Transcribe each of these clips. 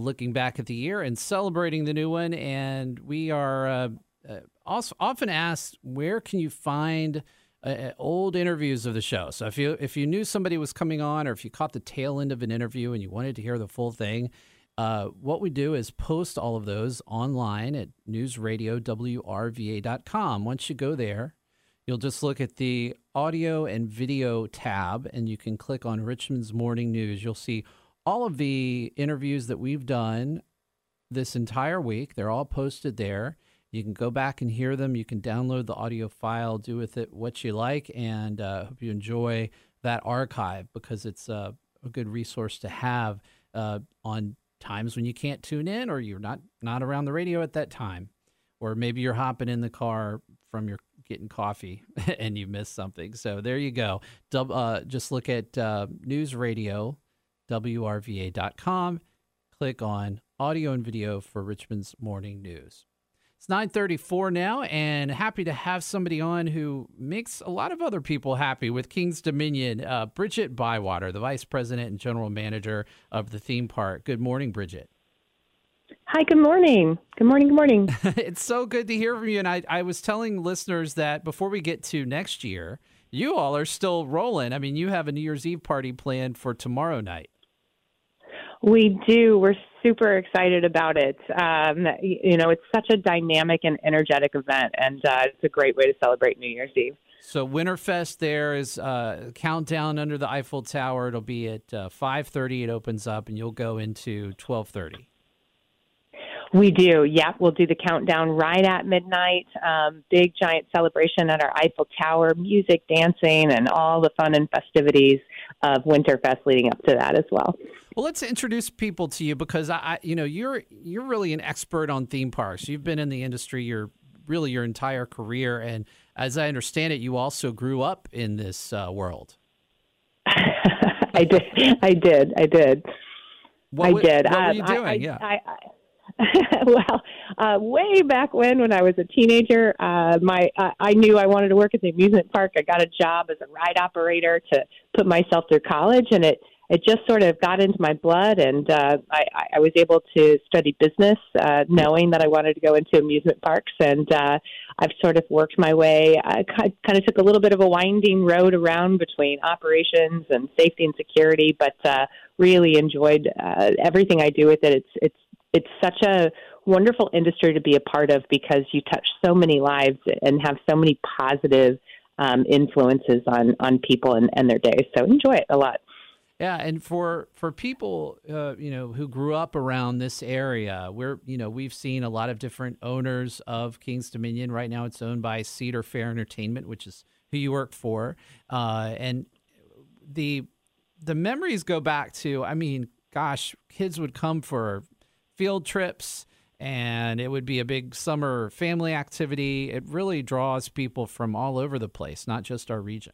Looking back at the year and celebrating the new one and we are uh, uh, also often asked where can you find uh, old interviews of the show. So if you if you knew somebody was coming on, or if you caught the tail end of an interview and you wanted to hear the full thing, uh, what we do is post all of those online at newsradiowrva.com. Once you go there, you'll just look at the audio and video tab, and you can click on Richmond's Morning News. You'll see all of the interviews that we've done this entire week. They're all posted there. You can go back and hear them. You can download the audio file, do with it what you like, and uh, hope you enjoy that archive because it's uh, a good resource to have uh, on times when you can't tune in or you're not not around the radio at that time, or maybe you're hopping in the car from your getting coffee and you missed something. So there you go. Dub, uh, just look at uh, News Radio, WRVA.com. Click on audio and video for Richmond's morning news. It's 9:34 now and happy to have somebody on who makes a lot of other people happy with Kings Dominion, uh, Bridget Bywater, the Vice President and General Manager of the theme park. Good morning, Bridget. Hi, good morning. Good morning, good morning. it's so good to hear from you. And I, I was telling listeners that before we get to next year, you all are still rolling. I mean, you have a New Year's Eve party planned for tomorrow night. We do. We're super excited about it. Um, you know, it's such a dynamic and energetic event, and uh, it's a great way to celebrate New Year's Eve. So Winterfest there is uh, countdown under the Eiffel Tower. It'll be at uh, five thirty. It opens up, and you'll go into twelve thirty. We do. Yeah, we'll do the countdown right at midnight. Um, big giant celebration at our Eiffel Tower, music, dancing, and all the fun and festivities of Winterfest leading up to that as well. Well, let's introduce people to you because I, you know, you're you're really an expert on theme parks. You've been in the industry your really your entire career, and as I understand it, you also grew up in this uh, world. I did. I did. I did. What, I did. What were you Um, doing? I, I, yeah. I, I, well, uh, way back when, when I was a teenager, uh, my uh, I knew I wanted to work at the amusement park. I got a job as a ride operator to put myself through college, and it it just sort of got into my blood, and uh, I, I was able to study business, uh, knowing that I wanted to go into amusement parks, and uh, I've sort of worked my way. I kind of took a little bit of a winding road around between operations and safety and security, but uh, really enjoyed uh, everything I do with it. It's it's it's such a wonderful industry to be a part of because you touch so many lives and have so many positive um, influences on on people and, and their days. So enjoy it a lot. Yeah, and for for people uh, you know who grew up around this area, we're you know we've seen a lot of different owners of Kings Dominion. Right now, it's owned by Cedar Fair Entertainment, which is who you work for, uh, and the the memories go back to. I mean, gosh, kids would come for field trips, and it would be a big summer family activity. It really draws people from all over the place, not just our region.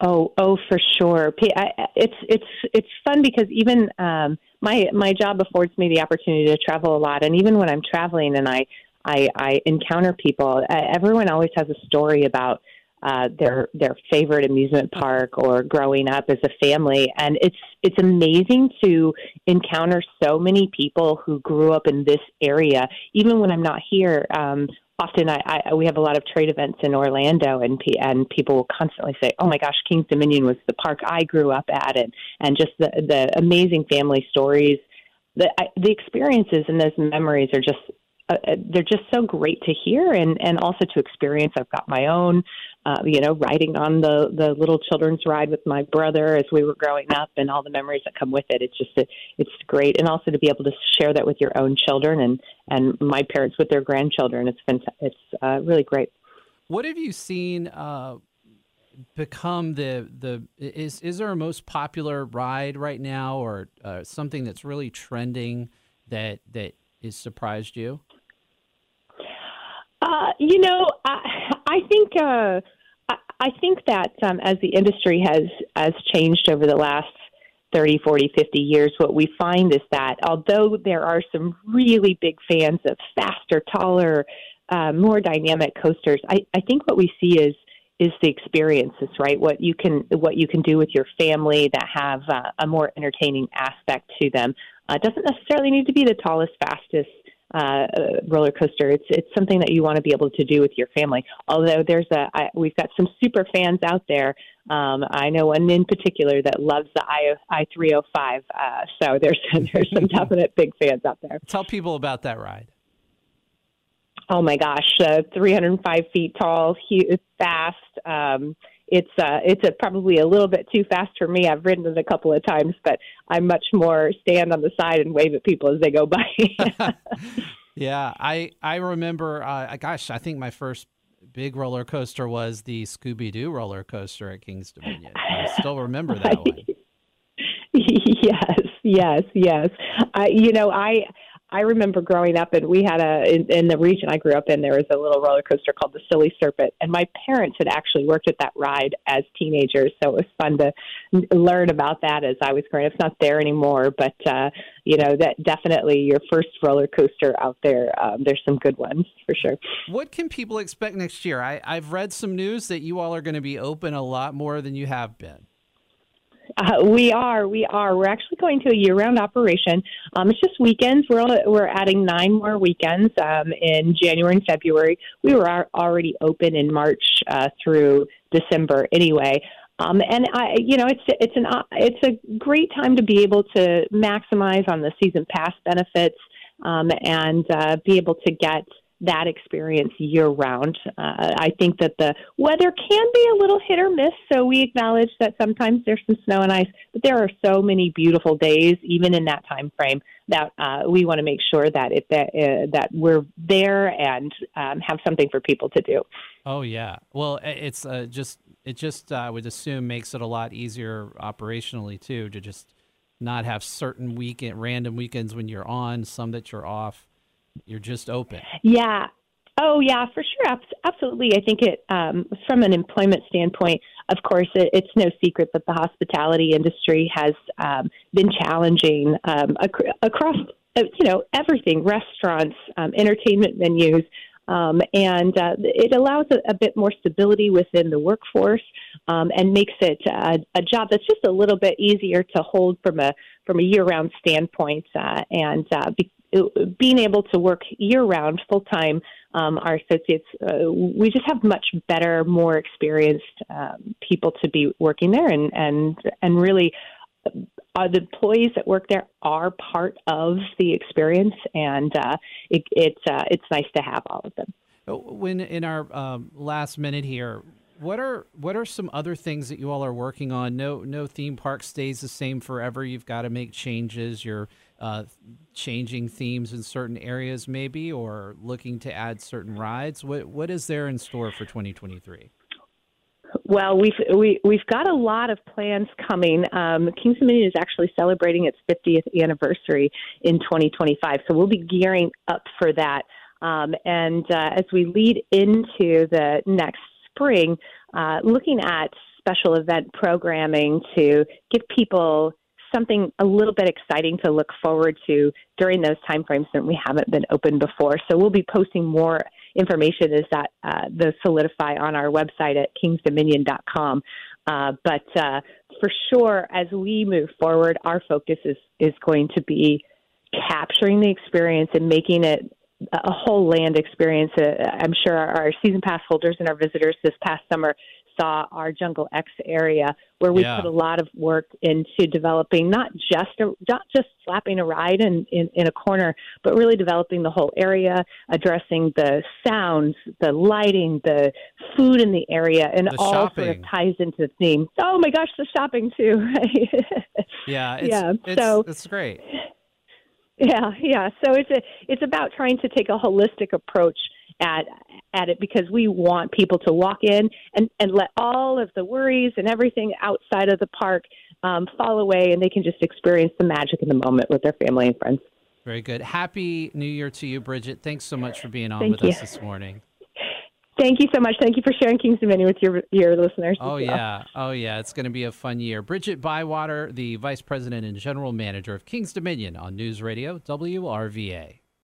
Oh, oh, for sure. I, it's it's it's fun because even um, my my job affords me the opportunity to travel a lot, and even when I'm traveling and I I, I encounter people, everyone always has a story about uh, their their favorite amusement park or growing up as a family, and it's it's amazing to encounter so many people who grew up in this area. Even when I'm not here, um, often I, I we have a lot of trade events in Orlando, and pe- and people will constantly say, "Oh my gosh, Kings Dominion was the park I grew up at," and and just the the amazing family stories. The I, the experiences and those memories are just uh, uh, they're just so great to hear and and also to experience. I've got my own, uh, you know, riding on the the little children's ride with my brother as we were growing up, and all the memories that come with it. It's just a, it's great, and also to be able to share that with your own children and and my parents with their grandchildren. It's been it's uh, really great. What have you seen uh, become the the is is there a most popular ride right now, or something that's really trending that that has surprised you? Uh, you know, I, I think uh, I, I think that um, as the industry has has changed over the last 30, 40, 50 years, what we find is that although there are some really big fans of faster, taller, uh, more dynamic coasters, I, I think what we see is is the experiences, right? What you can what you can do with your family that have uh, a more entertaining aspect to them. Uh, doesn't necessarily need to be the tallest, fastest uh, roller coaster. It's it's something that you want to be able to do with your family. Although there's a I, we've got some super fans out there. Um, I know one in particular that loves the i i three hundred five. Uh, so there's there's some definite big fans out there. Tell people about that ride. Oh my gosh, uh, 305 feet tall, huge, fast. Um, it's uh, it's a, probably a little bit too fast for me. I've ridden it a couple of times, but I'm much more stand on the side and wave at people as they go by. yeah, I I remember. Uh, gosh, I think my first big roller coaster was the Scooby Doo roller coaster at Kings Dominion. I still remember that one. yes, yes, yes. I, you know, I I remember growing up, and we had a in, in the region I grew up in. There was a little roller coaster called the Silly Serpent, and my parents had actually worked at that ride as teenagers, so it was fun to learn about that as I was growing up. It's not there anymore, but uh, you know that definitely your first roller coaster out there. Um, there's some good ones for sure. What can people expect next year? I, I've read some news that you all are going to be open a lot more than you have been. Uh, we are. We are. We're actually going to a year-round operation. Um, it's just weekends. We're we're adding nine more weekends um, in January and February. We were already open in March uh, through December anyway. Um, and I, you know, it's it's an it's a great time to be able to maximize on the season pass benefits um, and uh, be able to get that experience year round. Uh, I think that the weather can be a little hit or miss, so we acknowledge that sometimes there's some snow and ice, but there are so many beautiful days, even in that time frame, that uh, we want to make sure that that uh, that we're there and um, have something for people to do. Oh yeah, well it's uh, just it just uh, I would assume makes it a lot easier operationally too to just not have certain weekend random weekends when you're on, some that you're off you're just open. Yeah. Oh, yeah, for sure. Absolutely. I think it, um, from an employment standpoint, of course, it, it's no secret that the hospitality industry has um, been challenging um, ac- across, uh, you know, everything restaurants, um, entertainment venues. Um, and uh, it allows a, a, bit more stability within the workforce um, and makes it a, a, job that's just a little bit easier to hold from a from a year-round standpoint. Uh, and uh, be, being able to work year round, full time, um, our associates, uh, we just have much better, more experienced um, people to be working there, and and and really, uh, the employees that work there are part of the experience, and uh, it, it's uh, it's nice to have all of them. When in our um, last minute here, what are what are some other things that you all are working on? No no theme park stays the same forever. You've got to make changes. You're uh, changing themes in certain areas, maybe, or looking to add certain rides? What what is there in store for 2023? Well, we've we, we've got a lot of plans coming. Um, Kings Dominion is actually celebrating its 50th anniversary in 2025, so we'll be gearing up for that. Um, and uh, as we lead into the next spring, uh, looking at special event programming to give people something a little bit exciting to look forward to during those time frames that we haven't been open before. So we'll be posting more information as that uh, the solidify on our website at kingsdominion.com. Uh, but uh, for sure, as we move forward, our focus is is going to be capturing the experience and making it a whole land experience. Uh, I'm sure our, season pass holders and our visitors this past summer saw our Jungle X area where we yeah. put a lot of work into developing not just a, not just slapping a ride in, in, in a corner, but really developing the whole area, addressing the sounds, the lighting, the food in the area, and the all shopping. sort of ties into the theme. Oh my gosh, the shopping too! yeah, it's, yeah. It's, so it's great. Yeah, yeah. So it's a it's about trying to take a holistic approach at at it because we want people to walk in and and let all of the worries and everything outside of the park um, fall away, and they can just experience the magic in the moment with their family and friends. Very good. Happy New Year to you, Bridget. Thanks so much for being on Thank with you. us this morning. Thank you so much. Thank you for sharing Kings Dominion with your your listeners. Oh well. yeah, oh yeah, it's going to be a fun year. Bridget Bywater, the Vice President and General Manager of Kings Dominion on News Radio WRVA.